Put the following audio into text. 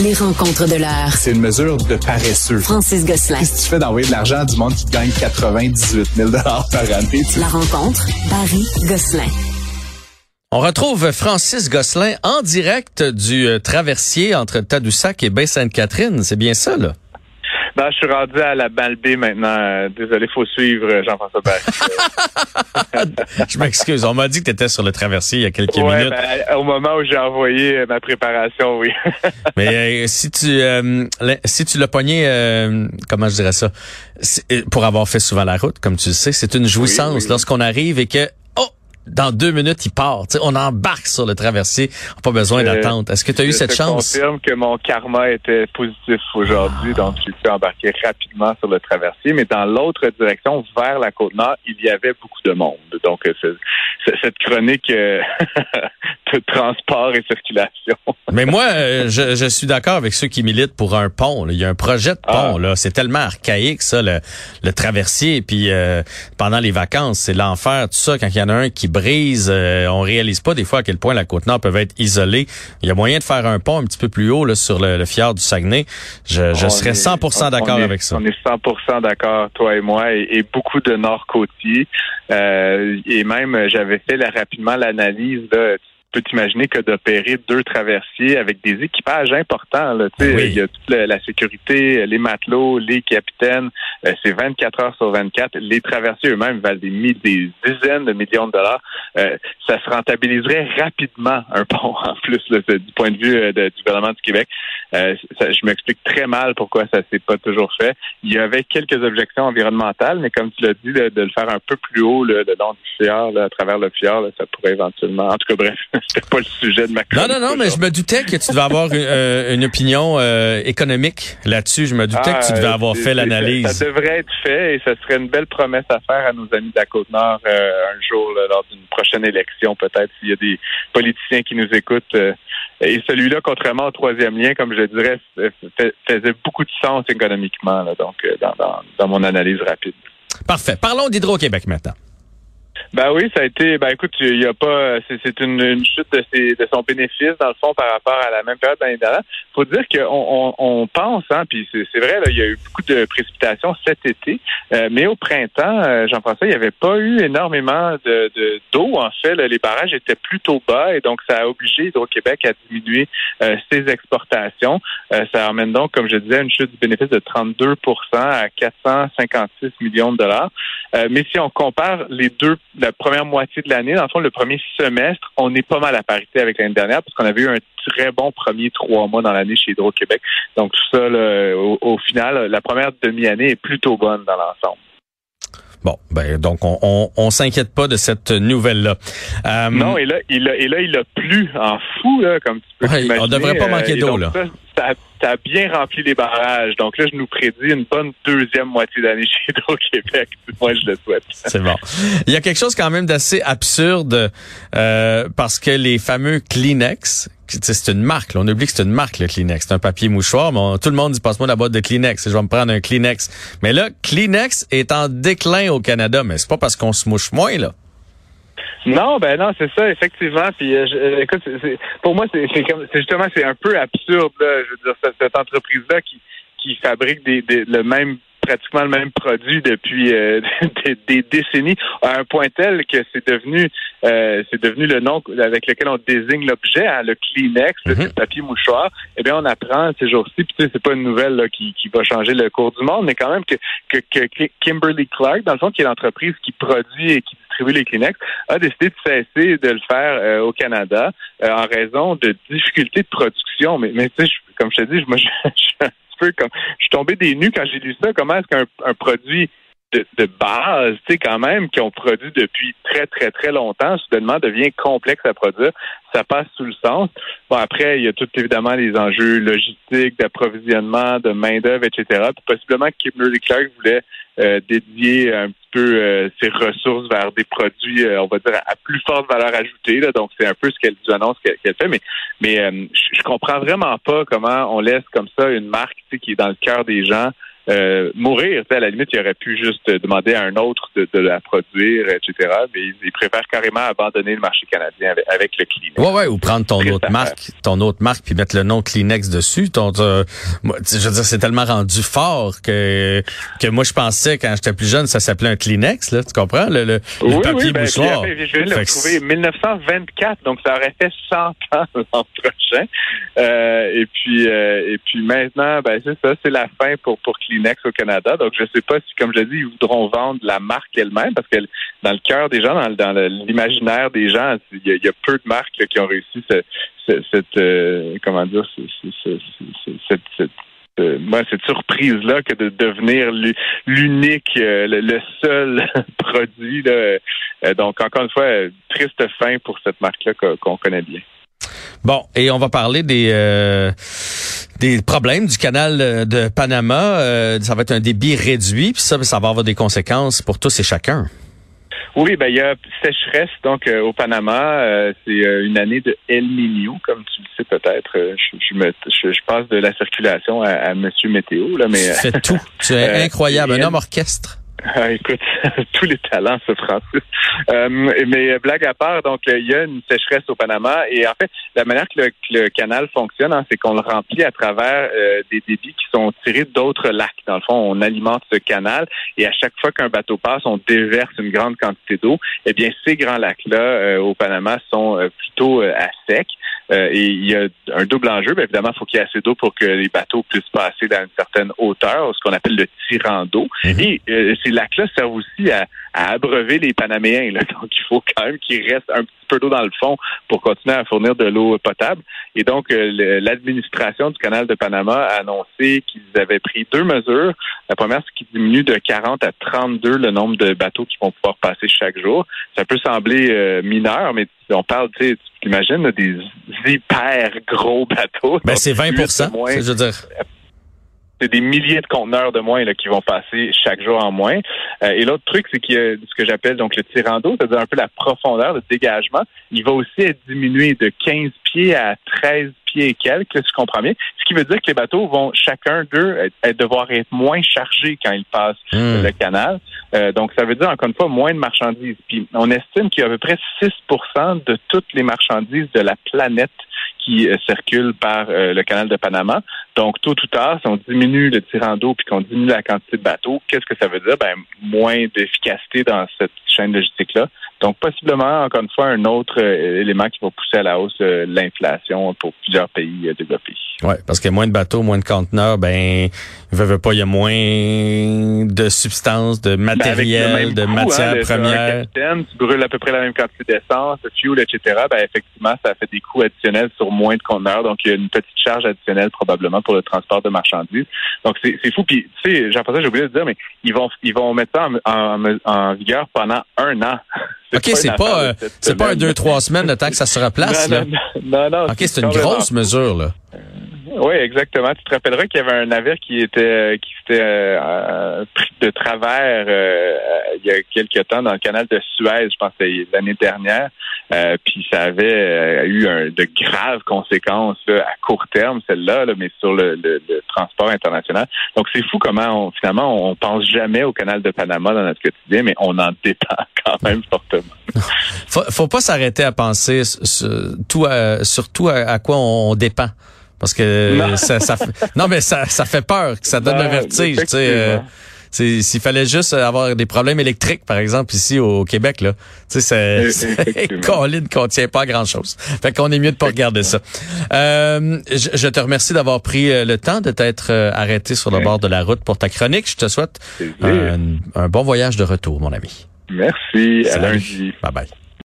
Les rencontres de l'heure. C'est une mesure de paresseux. Francis Gosselin. Qu'est-ce que tu fais d'envoyer de l'argent à du monde qui gagne 98 000 par année? tu sais? La rencontre, Paris Gosselin. On retrouve Francis Gosselin en direct du euh, traversier entre Tadoussac et Baie-Sainte-Catherine. C'est bien ça, là? Ben, je suis rendu à la Balbée maintenant. Euh, Désolé, faut suivre euh, Jean-François Barry. Je m'excuse. On m'a dit que tu étais sur le traversier il y a quelques ouais, minutes. ben, au moment où j'ai envoyé euh, ma préparation, oui. Mais euh, si tu euh, si tu l'as pogné, euh, comment je dirais ça, pour avoir fait souvent la route, comme tu le sais, c'est une jouissance Oui, oui. lorsqu'on arrive et que oh dans deux minutes il part. On embarque sur le traversier, on n'a pas besoin Euh, d'attendre. Est-ce que tu as eu Je cette te chance? confirme que mon karma était positif aujourd'hui, donc j'ai pu embarquer rapidement sur le traversier. Mais dans l'autre direction, vers la côte nord, il y avait beaucoup de monde. Donc euh, cette chronique euh, de transport et circulation. Mais moi, euh, je, je suis d'accord avec ceux qui militent pour un pont. là. Il y a un projet de pont. Ah. là. C'est tellement archaïque, ça, le, le traversier. Puis euh, pendant les vacances, c'est l'enfer, tout ça. Quand il y en a un qui brise, euh, on réalise pas des fois à quel point la côte nord peut être isolée. Il y a moyen de faire un pont un petit peu plus haut là, sur le, le fjord du Saguenay. Je, je serais est- 100% on- d'accord avec ça. On est 100% d'accord, toi et moi, et, et beaucoup de Nord-Côtiers. Euh, et même, j'avais fait là, rapidement l'analyse. Là, tu peux t'imaginer que d'opérer deux traversiers avec des équipages importants. Là, tu sais, Oui. Il y a toute la, la sécurité, les matelots, les capitaines. euh, c'est 24 heures sur 24. Les traversiers eux-mêmes valent des, des dizaines de millions de dollars. Euh, ça se rentabiliserait rapidement un pont en plus là, du point de vue euh, de- du gouvernement du Québec. Euh, ça- je m'explique très mal pourquoi ça s'est pas toujours fait. Il y avait quelques objections environnementales, mais comme tu l'as dit, de, de le faire un peu plus haut là, le long du fjord, là, à travers le fjord, là, ça pourrait éventuellement. En tout cas, bref, c'était pas le sujet de ma Non, chronique non, non, mais je me doutais que tu devais avoir une, euh, une opinion euh, économique là-dessus. Je me doutais que tu devais Ah, avoir c'est- fait l'analyse. Ça, devrait être fait et ce serait une belle promesse à faire à nos amis de la Côte-Nord euh, un jour là, lors d'une prochaine élection, peut-être s'il y a des politiciens qui nous écoutent. euh, et celui-là, contrairement au troisième lien, comme je dirais, faisait beaucoup de sens économiquement, là, donc euh, dans, dans, dans mon analyse rapide. Parfait. Parlons d'Hydro-Québec maintenant. Ben oui, ça a été. Ben écoute, il y a pas. C'est, une, une chute de, ses, de son bénéfice dans le fond par rapport à la même période l'année dernière. Faut dire qu'on on, on pense, hein, puis c'est, vrai, là, il y a eu beaucoup de précipitations cet été, euh, mais au printemps, euh, Jean-François, il n'y avait pas eu énormément de- d'eau. En fait, là, les barrages étaient plutôt bas et donc ça a obligé Hydro-Québec à diminuer euh, ses exportations. Euh, ça amène donc, comme je disais, une chute du bénéfice de 32% à 456 millions de dollars. Euh, mais si on compare les deux, la première moitié de l'année, dans le fond, le premier semestre, on est pas mal à parité avec l'année dernière parce qu'on avait eu un très bon premier trois mois dans l'année chez Hydro-Québec. Donc tout ça, là, au, au final, la première demi-année est plutôt bonne dans l'ensemble. Bon, ben donc on on, on s'inquiète pas de cette nouvelle-là. Euh, Non, et là, il a, et là, il a plu en fou, là, comme tu peux Ouais, on devrait pas manquer et d'eau, là. Ça, ça, a- bien rempli les barrages. Donc là, je nous prédis une bonne deuxième moitié d'année chez Hydro-Québec. Moi, je le souhaite. C'est bon. Il y a quelque chose quand même d'assez absurde euh, parce que les fameux Kleenex, c'est une marque. là. on oublie que c'est une marque le Kleenex. C'est un papier mouchoir, mais tout le monde dit passe-moi la boîte de Kleenex. Je vais me prendre un Kleenex. Mais là, Kleenex est en déclin au Canada, mais c'est pas parce qu'on se mouche moins là. Non, ben non, c'est ça, effectivement. Puis, euh, je- euh, écoute, c'est- c'est- pour moi, c'est justement, c'est un peu absurde. Là, je veux dire, cette, cette entreprise-là qui, qui fabrique des, des- le même pratiquement le même produit depuis euh, des, des décennies à un point tel que c'est devenu euh, c'est devenu le nom avec lequel on désigne l'objet, hein, le Kleenex, le Mhm. papier mouchoir. Eh bien, on apprend ces jours-ci, puis tu sais, c'est pas une nouvelle là, qui, qui va changer le cours du monde, mais quand même que, que, que Kimberly Clark, dans le fond, qui est l'entreprise qui produit et qui distribue les Kleenex, a décidé de cesser de le faire euh, au Canada euh, en raison de difficultés de production. Mais, mais tu sais, je- comme je te dis, moi, je, je comme, je suis tombé des nues quand j'ai lu ça. Comment est-ce qu'un un produit de, base, tu sais, quand même, qui ont produit depuis très, très, très longtemps, soudainement devient complexe à produire. Ça passe sous le sens. Bon, après, il y a tout évidemment les enjeux logistiques, d'approvisionnement, de main-d'œuvre, etc. Puis possiblement Kimberly Clark voulait euh, dédier un peu euh, ses ressources vers des produits, euh, on va dire, à plus forte valeur ajoutée. Là. Donc, c'est un peu ce qu'elle nous annonce qu'elle fait. Mais, mais je, comprends vraiment pas comment on laisse comme ça une marque qui est dans le cœur des gens euh, mourir. à la limite, il aurait pu juste demander à un autre de, la produire, etc. Mais il, préfère carrément abandonner le marché canadien avec, le Kleenex. Ouais, ouais, ou prendre ton autre marque, ton autre marque, puis mettre le nom Kleenex dessus. Ton, euh, je veux dire, c'est tellement rendu fort que que moi je pensais quand j'étais plus jeune, ça s'appelait un Kleenex, là. Tu comprends? Le, le, oui, papier oui, ben, mouchoir. je de le trouver 1924, donc ça aurait fait 100 ans l'an prochain. Euh, et puis et puis maintenant, ben c'est ça, c'est la fin pour pour Kleenex au Canada. Donc, je ne sais pas si, comme je l'ai dit, ils voudront vendre la marque elle-même, parce que dans le cœur des gens, dans, l'imaginaire des gens, il y, a, peu de marques qui ont réussi cette, euh, comment dire, cette, euh, cette surprise-là que de devenir l'unique, euh, le, seul produit. donc, encore une fois, triste fin pour cette marque-là qu'on connaît bien. Bon, et on va parler des des problèmes du canal de Panama. Euh, ça va être un débit réduit, puis ça, ça va avoir des conséquences pour tous et chacun. Oui, ben il y a sécheresse donc euh, au Panama. Euh, c'est une année de El Niño, comme tu le sais peut-être. Je, je, passe de la circulation à, à Monsieur Météo là, mais fais tout. Tu es incroyable, un homme orchestre. Ah, écoute, tous les talents, ce Francis. Euh, mais blague à part, donc il y a une sécheresse au Panama et en fait, la manière que le, canal fonctionne, hein, c'est qu'on le remplit à travers euh, des débits qui sont tirés d'autres lacs. Dans le fond, on alimente ce canal et à chaque fois qu'un bateau passe, on déverse une grande quantité d'eau. Eh bien, ces grands lacs-là euh, au Panama sont plutôt à sec. Euh, et il y a un double enjeu. Bien évidemment, il faut qu'il y ait assez d'eau pour que les bateaux puissent passer dans une certaine hauteur, ce qu'on appelle le tirant d'eau. Mhm. Et euh, ces lacs-là servent aussi à, abreuver les Panaméens. Là. Donc, il faut quand même qu'il reste un petit peu d'eau dans le fond pour continuer à fournir de l'eau potable. Et donc, euh, l'administration du canal de Panama a annoncé qu'ils avaient pris deux mesures. La première, c'est qu'ils diminuent de 40 à 32 le nombre de bateaux qui vont pouvoir passer chaque jour. Ça peut sembler mineur, mais on parle, tu sais, tu imagines des hyper gros bateaux. Ben, c'est 20 je veux dire c'est des milliers de conteneurs de moins là, qui vont passer chaque jour en moins. Euh, et l'autre truc, c'est qu'il y a ce que j'appelle donc le tirant d'eau, c'est-à-dire un peu la profondeur, le dégagement. Il va aussi être diminué de 15 pieds à 13 pieds et quelques, si je comprends bien. Ce qui veut dire que les bateaux vont chacun d'eux devoir être moins chargés quand ils passent hmm. le canal. Euh, donc, ça veut dire, encore une fois, moins de marchandises. Puis, on estime qu'il y a à peu près 6% de toutes les marchandises de la planète qui euh, circulent par le canal de Panama. Donc, tôt ou tard, si on diminue le tirant d'eau puis qu'on diminue la quantité de bateaux, qu'est-ce que ça veut dire? Ben, moins d'efficacité dans cette chaîne logistique-là. Donc, possiblement, encore une fois, un autre euh, élément qui va pousser à la hausse euh, l'inflation pour plusieurs pays euh, développés. Oui, parce qu'il y a moins de bateaux, moins de conteneurs, ben, il veut, pas, il y a moins de substances, de ben, matériel, de hein, matières premières. tu brûles à peu près la même quantité d'essence, de fuel, etc. Ben, effectivement, ça fait des coûts additionnels sur moins de conteneurs. Donc, il y a une petite charge additionnelle probablement pour le transport de marchandises. Donc, c'est fou. Puis, tu sais, jean ça, j'ai oublié de dire, mais ils vont, ils vont mettre ça en, en vigueur pendant un an. OK, c'est pas, euh, c'est pas un deux, trois semaines de temps que ça se replace, non, là. Non, non, OK, c'est une grosse mesure, là. Oui, exactement. Tu te rappelleras qu'il y avait un navire qui était qui s'était euh, pris de travers euh, il y a quelques temps dans le canal de Suez, je pense l'année dernière. Puis ça avait eu de graves conséquences à court terme, celle-là, mais sur le, transport international. Donc c'est fou comment on, finalement on pense jamais au canal de Panama dans notre quotidien, mais on en dépend quand même fortement. faut, faut pas s'arrêter à penser tout surtout à quoi on dépend. Parce que non. ça, ça non mais ça, ça fait peur, ça donne le vertige. S'il fallait juste avoir des problèmes électriques, par exemple ici au Québec là, c'est colline qu'on tient pas grand chose. Fait qu'on est mieux de pas regarder ça. Euh, je, te remercie d'avoir pris euh, le temps de t'être euh, arrêté sur le bord de la route pour ta chronique. Je te souhaite un, un, bon voyage de retour, mon ami. Merci. À lundi. Bye bye.